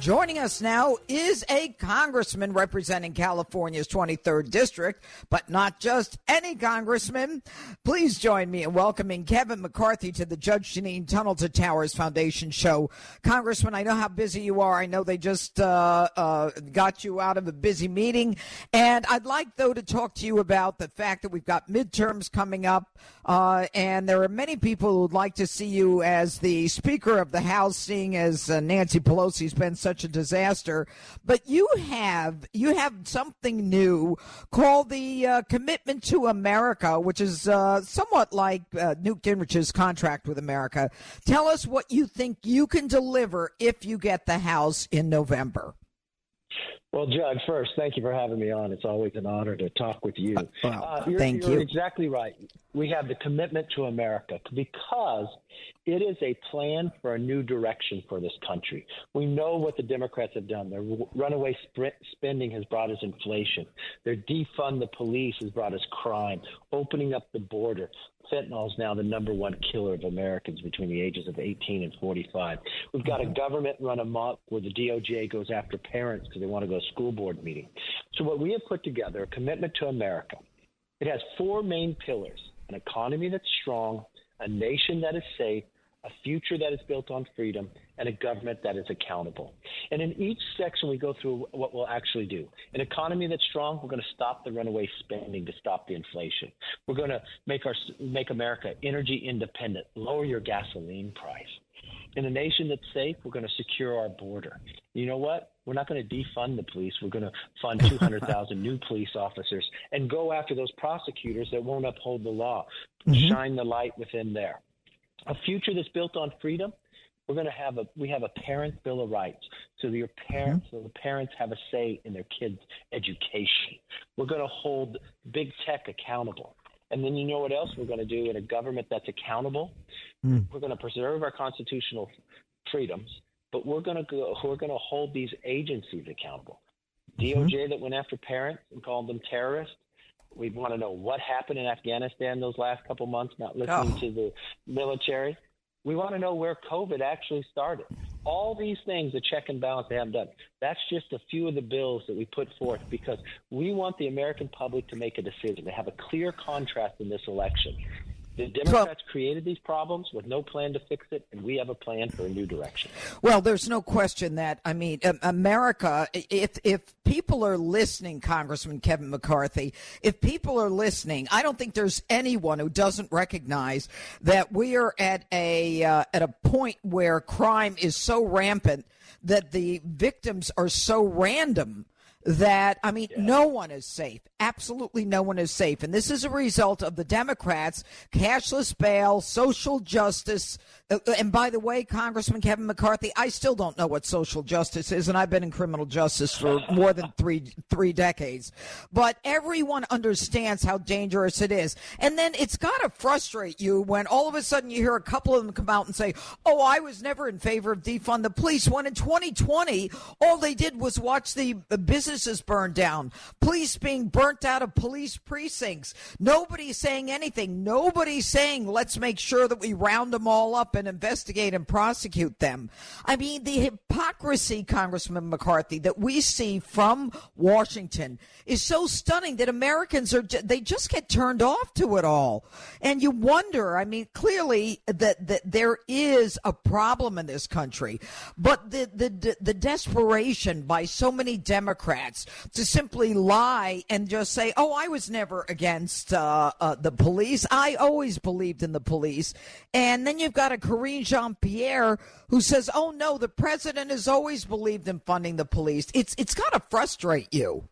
Joining us now is a congressman representing California's 23rd district, but not just any congressman. Please join me in welcoming Kevin McCarthy to the Judge Jeanine Tunnel to Towers Foundation show. Congressman, I know how busy you are. I know they just uh, uh, got you out of a busy meeting. And I'd like, though, to talk to you about the fact that we've got midterms coming up. Uh, and there are many people who would like to see you as the Speaker of the House, seeing as uh, Nancy Pelosi's been such a disaster. But you have you have something new called the uh, Commitment to America, which is uh, somewhat like uh, Newt Gingrich's contract with America. Tell us what you think you can deliver if you get the House in November. Well, Judge, first, thank you for having me on. It's always an honor to talk with you. Well, uh, you're, thank you're you. exactly right. We have the commitment to America because it is a plan for a new direction for this country. We know what the Democrats have done. Their runaway sprint spending has brought us inflation. Their defund the police has brought us crime. Opening up the border, fentanyl is now the number one killer of Americans between the ages of 18 and 45. We've got a government run amok where the DOJ goes after parents because they want to go school board meeting. So, what we have put together, a commitment to America, it has four main pillars an economy that's strong, a nation that is safe, a future that is built on freedom, and a government that is accountable. And in each section, we go through what we'll actually do. An economy that's strong, we're going to stop the runaway spending to stop the inflation. We're going to make our make America energy independent, lower your gasoline price. In a nation that's safe, we're going to secure our border. You know what? We're not going to defund the police. We're going to fund 200,000 new police officers and go after those prosecutors that won't uphold the law. Mm-hmm. Shine the light within there. A future that's built on freedom. We're going to have a we have a parents' bill of rights, so your parents, mm-hmm. so the parents have a say in their kids' education. We're going to hold big tech accountable. And then you know what else we're going to do in a government that's accountable? Mm. We're going to preserve our constitutional freedoms, but we're going to go, we're going to hold these agencies accountable. Mm-hmm. DOJ that went after parents and called them terrorists. We want to know what happened in Afghanistan those last couple months, not listening oh. to the military. We want to know where COVID actually started. All these things, the check and balance they haven't done. That's just a few of the bills that we put forth because we want the American public to make a decision, to have a clear contrast in this election. The Democrats created these problems with no plan to fix it, and we have a plan for a new direction. Well, there's no question that I mean, America. If if people are listening, Congressman Kevin McCarthy, if people are listening, I don't think there's anyone who doesn't recognize that we are at a uh, at a point where crime is so rampant that the victims are so random that I mean, yeah. no one is safe. Absolutely no one is safe. And this is a result of the Democrats' cashless bail, social justice. Uh, and by the way, Congressman Kevin McCarthy, I still don't know what social justice is, and I've been in criminal justice for more than three three decades. But everyone understands how dangerous it is. And then it's got to frustrate you when all of a sudden you hear a couple of them come out and say, "Oh, I was never in favor of defund the police." When in 2020, all they did was watch the businesses burned down, police being burnt out of police precincts. Nobody's saying anything. Nobody's saying, let's make sure that we round them all up and investigate and prosecute them. I mean, the hypocrisy, Congressman McCarthy, that we see from Washington is so stunning that Americans are, they just get turned off to it all. And you wonder, I mean, clearly that, that there is a problem in this country, but the, the, the desperation by so many Democrats to simply lie and just say, "Oh, I was never against uh, uh, the police. I always believed in the police." And then you've got a Karine Jean Pierre who says, "Oh no, the president has always believed in funding the police." It's it's got to frustrate you.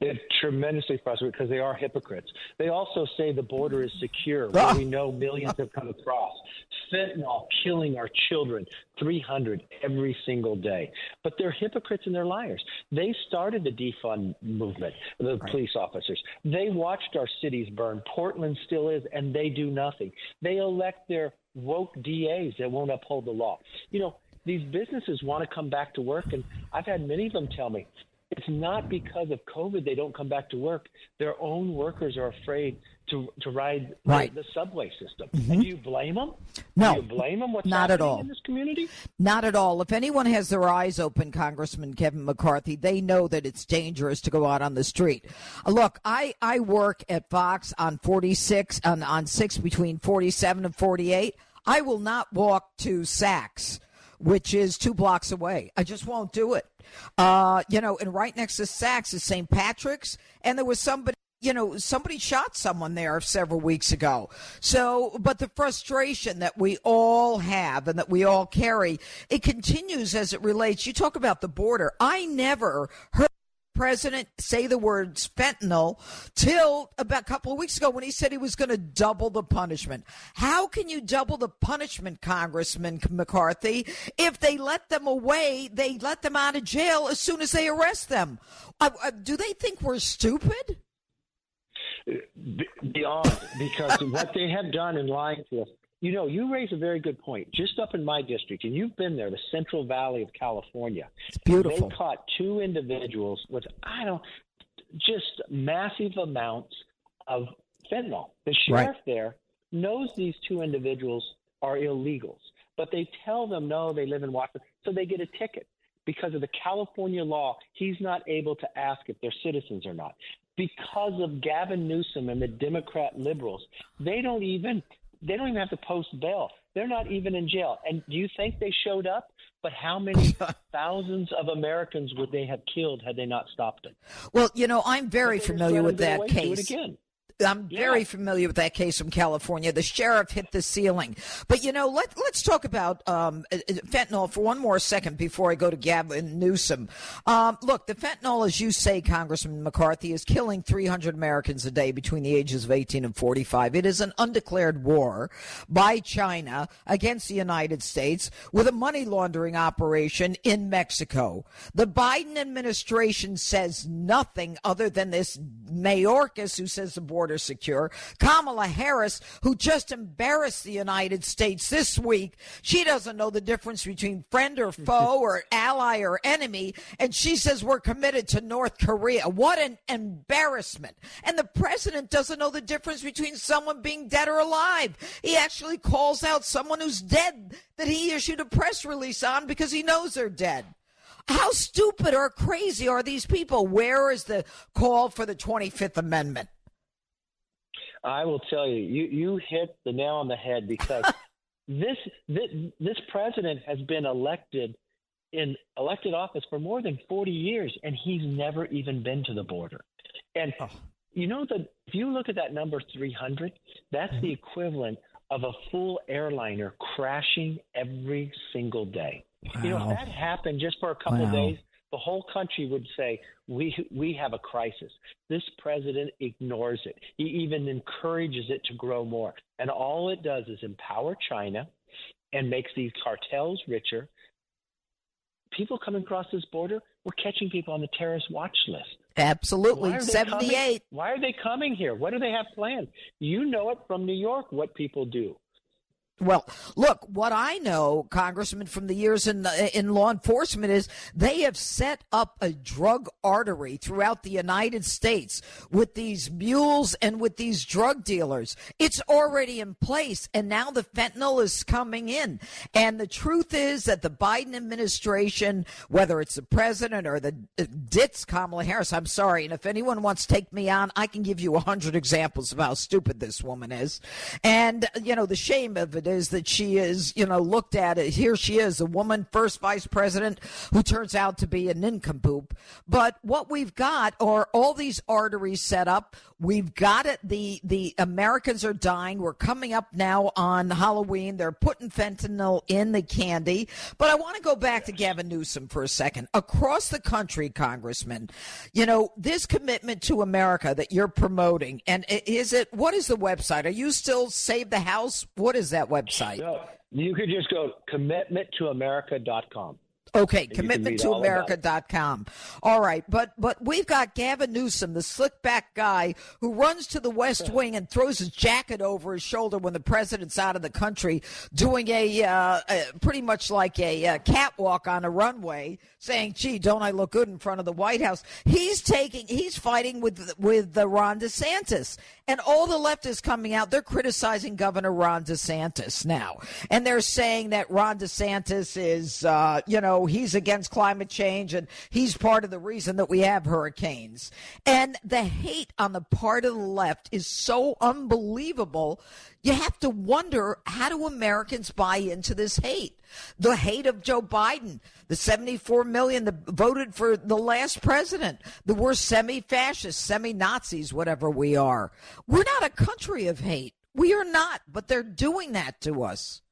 It's tremendously frustrating because they are hypocrites. They also say the border is secure, ah! where we know millions have come across. Fentanyl killing our children, 300 every single day. But they're hypocrites and they're liars. They started the defund movement, the right. police officers. They watched our cities burn. Portland still is, and they do nothing. They elect their woke DAs that won't uphold the law. You know, these businesses want to come back to work, and I've had many of them tell me it's not because of COVID they don't come back to work. Their own workers are afraid to to ride right. the, the, subway system. Mm-hmm. And do you blame them? No, do you blame them? What's not at all in this community? Not at all. If anyone has their eyes open, Congressman Kevin McCarthy, they know that it's dangerous to go out on the street. Uh, look, I I work at Fox on 46 on on six between 47 and 48. I will not walk to Saks which is two blocks away. I just won't do it. Uh, you know, and right next to Saks is St. Patrick's, and there was somebody you know, somebody shot someone there several weeks ago. So, but the frustration that we all have and that we all carry, it continues as it relates. You talk about the border. I never heard president say the words fentanyl till about a couple of weeks ago when he said he was going to double the punishment. How can you double the punishment, Congressman McCarthy, if they let them away, they let them out of jail as soon as they arrest them? Uh, uh, do they think we're stupid? Beyond, because what they have done in lying to us you know, you raise a very good point. Just up in my district, and you've been there, the Central Valley of California. It's beautiful. They caught two individuals with, I don't, just massive amounts of fentanyl. The sheriff right. there knows these two individuals are illegals, but they tell them no, they live in Washington, so they get a ticket. Because of the California law, he's not able to ask if they're citizens or not. Because of Gavin Newsom and the Democrat liberals, they don't even they don't even have to post bail. They're not even in jail. And do you think they showed up? But how many thousands of Americans would they have killed had they not stopped them? Well, you know, I'm very familiar with that case. I'm yeah. very familiar with that case from California. The sheriff hit the ceiling. But you know, let let's talk about um, uh, uh, fentanyl for one more second before I go to Gavin Newsom. Um, look, the fentanyl, as you say, Congressman McCarthy, is killing 300 Americans a day between the ages of 18 and 45. It is an undeclared war by China against the United States with a money laundering operation in Mexico. The Biden administration says nothing other than this Mayorkas who says the border border secure. Kamala Harris, who just embarrassed the United States this week, she doesn't know the difference between friend or foe or ally or enemy. And she says we're committed to North Korea. What an embarrassment. And the president doesn't know the difference between someone being dead or alive. He actually calls out someone who's dead that he issued a press release on because he knows they're dead. How stupid or crazy are these people? Where is the call for the 25th Amendment? I will tell you, you you hit the nail on the head because this, this this president has been elected in elected office for more than 40 years and he's never even been to the border. And oh. you know that if you look at that number 300, that's mm-hmm. the equivalent of a full airliner crashing every single day. Wow. You know, if that happened just for a couple wow. of days, the whole country would say we we have a crisis. This president ignores it. He even encourages it to grow more. And all it does is empower China and makes these cartels richer. People coming across this border, we're catching people on the terrorist watch list. Absolutely. 78. Coming, why are they coming here? What do they have planned? You know it from New York what people do. Well, look, what I know, Congressman, from the years in in law enforcement is they have set up a drug artery throughout the United States with these mules and with these drug dealers. It's already in place, and now the fentanyl is coming in. And the truth is that the Biden administration, whether it's the president or the uh, ditz Kamala Harris, I'm sorry, and if anyone wants to take me on, I can give you a hundred examples of how stupid this woman is. And you know the shame of it is that she is, you know, looked at it. Here she is, a woman first vice president who turns out to be a nincompoop. But what we've got are all these arteries set up. We've got it. The the Americans are dying. We're coming up now on Halloween. They're putting fentanyl in the candy. But I want to go back to Gavin Newsom for a second. Across the country, Congressman, you know this commitment to America that you're promoting, and is it what is the website? Are you still Save the House? What is that website? No, you could just go commitmenttoamerica.com. Okay, commitmenttoamerica.com. All right, but but we've got Gavin Newsom, the slick back guy who runs to the West Wing and throws his jacket over his shoulder when the president's out of the country, doing a, uh, a pretty much like a, a catwalk on a runway, saying, "Gee, don't I look good in front of the White House?" He's taking, he's fighting with with the Ron DeSantis, and all the left is coming out. They're criticizing Governor Ron DeSantis now, and they're saying that Ron DeSantis is, uh, you know he's against climate change and he's part of the reason that we have hurricanes. And the hate on the part of the left is so unbelievable. You have to wonder how do Americans buy into this hate? The hate of Joe Biden, the 74 million that voted for the last president, the worst semi fascists, semi Nazis, whatever we are. We're not a country of hate. We are not, but they're doing that to us.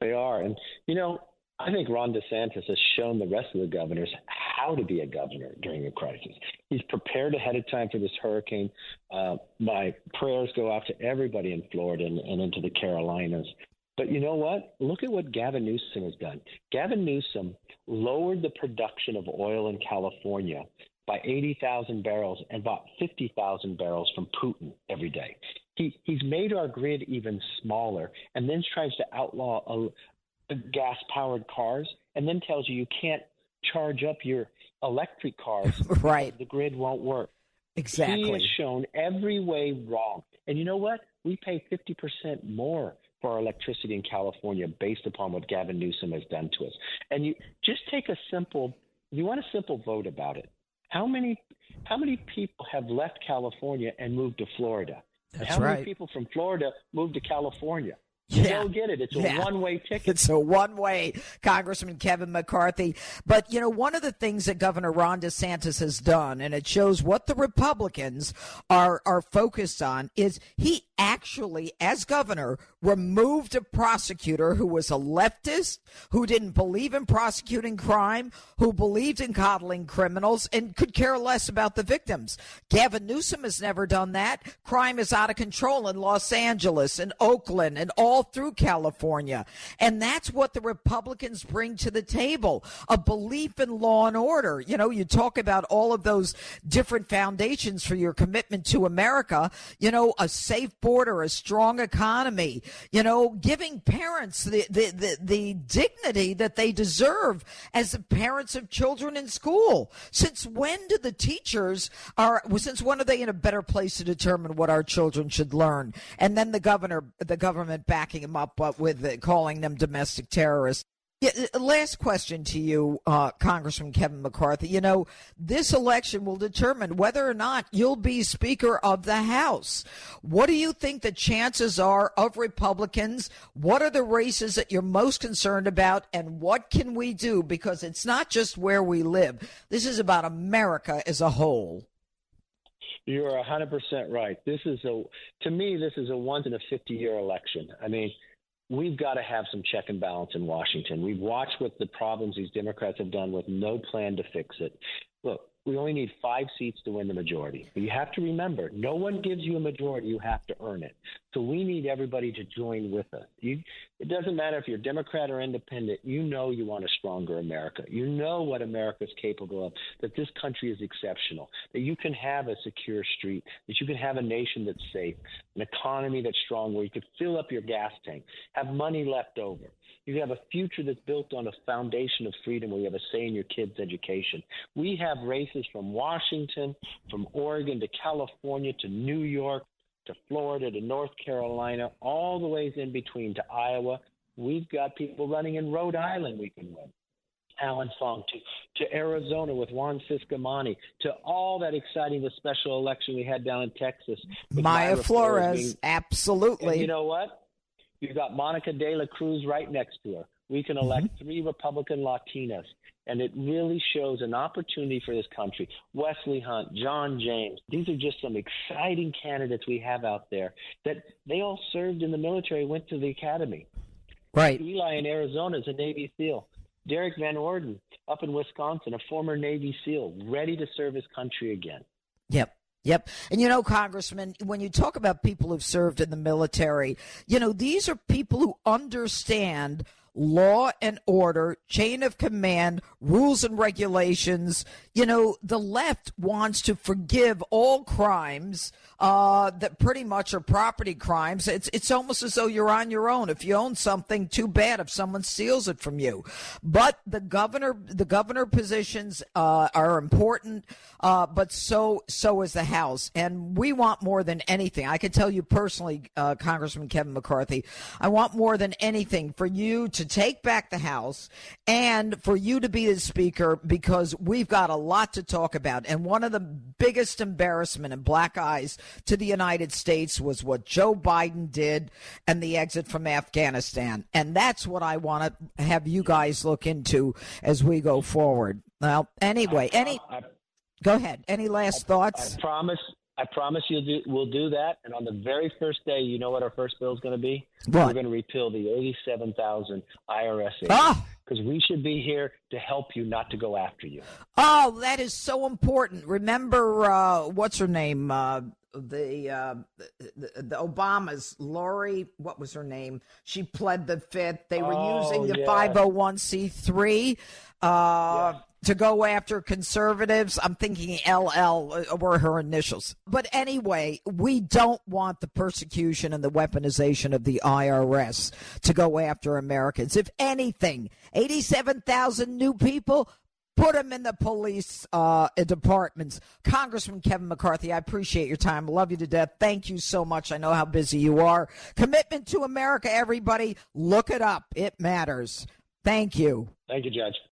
They are. And, you know, I think Ron DeSantis has shown the rest of the governors how to be a governor during a crisis. He's prepared ahead of time for this hurricane. Uh, my prayers go out to everybody in Florida and, and into the Carolinas. But you know what? Look at what Gavin Newsom has done. Gavin Newsom lowered the production of oil in California by 80,000 barrels and bought 50,000 barrels from Putin every day. He, he's made our grid even smaller and then tries to outlaw a, gas powered cars and then tells you you can't charge up your electric cars right. the grid won't work. Exactly. he has shown every way wrong. And you know what? We pay 50% more for our electricity in California based upon what Gavin Newsom has done to us. And you just take a simple you want a simple vote about it. How many how many people have left California and moved to Florida? That's how right. many people from Florida moved to California yeah. They'll get it. It's a yeah. one way ticket. It's a one way, Congressman Kevin McCarthy. But, you know, one of the things that Governor Ron DeSantis has done, and it shows what the Republicans are, are focused on, is he actually, as governor, removed a prosecutor who was a leftist, who didn't believe in prosecuting crime, who believed in coddling criminals, and could care less about the victims. Gavin Newsom has never done that. Crime is out of control in Los Angeles and Oakland and all through California. And that's what the Republicans bring to the table a belief in law and order. You know, you talk about all of those different foundations for your commitment to America, you know, a safe border, a strong economy, you know, giving parents the, the, the, the dignity that they deserve as the parents of children in school. Since when do the teachers are, since when are they in a better place to determine what our children should learn? And then the governor, the government backing him up with uh, calling them domestic terrorists. Yeah, uh, last question to you, uh, Congressman Kevin McCarthy. You know, this election will determine whether or not you'll be Speaker of the House. What do you think the chances are of Republicans? What are the races that you're most concerned about? And what can we do? Because it's not just where we live, this is about America as a whole. You're 100% right. This is a, to me, this is a once in a 50 year election. I mean, we've got to have some check and balance in Washington. We've watched what the problems these Democrats have done with no plan to fix it. Look, we only need five seats to win the majority. But you have to remember, no one gives you a majority. You have to earn it. So we need everybody to join with us. You, it doesn't matter if you're Democrat or independent. You know you want a stronger America. You know what America is capable of, that this country is exceptional, that you can have a secure street, that you can have a nation that's safe, an economy that's strong where you could fill up your gas tank, have money left over. You have a future that's built on a foundation of freedom where you have a say in your kids' education. We have races from Washington, from Oregon to California to New York to Florida to North Carolina, all the ways in between to Iowa. We've got people running in Rhode Island we can win. Allan Fung to, to Arizona with Juan Ciscomani to all that exciting the special election we had down in Texas. Maya Mayra Flores, being, absolutely. And you know what? You've got Monica De La Cruz right next to her. We can elect Mm-hmm. three Republican Latinas, and it really shows an opportunity for this country. Wesley Hunt, John James, these are just some exciting candidates we have out there that they all served in the military, went to the academy. Right. Eli in Arizona is a Navy SEAL. Derrick Van Orden up in Wisconsin, a former Navy SEAL, ready to serve his country again. Yep. Yep. And you know, Congressman, when you talk about people who've served in the military, you know, these are people who understand law and order, chain of command, rules and regulations. You know, the left wants to forgive all crimes uh, that pretty much are property crimes. It's it's almost as though you're on your own. If you own something, too bad if someone steals it from you. But the governor, the governor positions uh, are important, uh, but so so is the House, and we want more than anything. I can tell you personally, uh, Congressman Kevin McCarthy, I want more than anything for you to take back the House and for you to be the Speaker because we've got a lot to talk about. And one of the biggest embarrassment and black eyes to the United States was what Joe Biden did and the exit from Afghanistan. And that's what I want to have you guys look into as we go forward. Well, anyway, any I, go ahead. Any last thoughts? I promise. I promise you'll do. We'll do that. And on the very first day, you know what our first bill is going to be? What? We're going to repeal the eighty-seven thousand IRS Ah! because we should be here to help you, not to go after you. Oh, that is so important. Remember, uh, what's her name? Uh, the, uh, the the Obamas, Lori. What was her name? She pled the fifth. They were Oh, using the yeah. five hundred one c three uh, to go after conservatives. I'm thinking LL were her initials. But anyway, we don't want the persecution and the weaponization of the IRS to go after Americans. If anything, eighty-seven thousand new people put them in the police uh, departments. Congressman Kevin McCarthy, I appreciate your time. Love you to death. Thank you so much. I know how busy you are. Commitment to America, everybody. Look it up. It matters. Thank you. Thank you, Judge.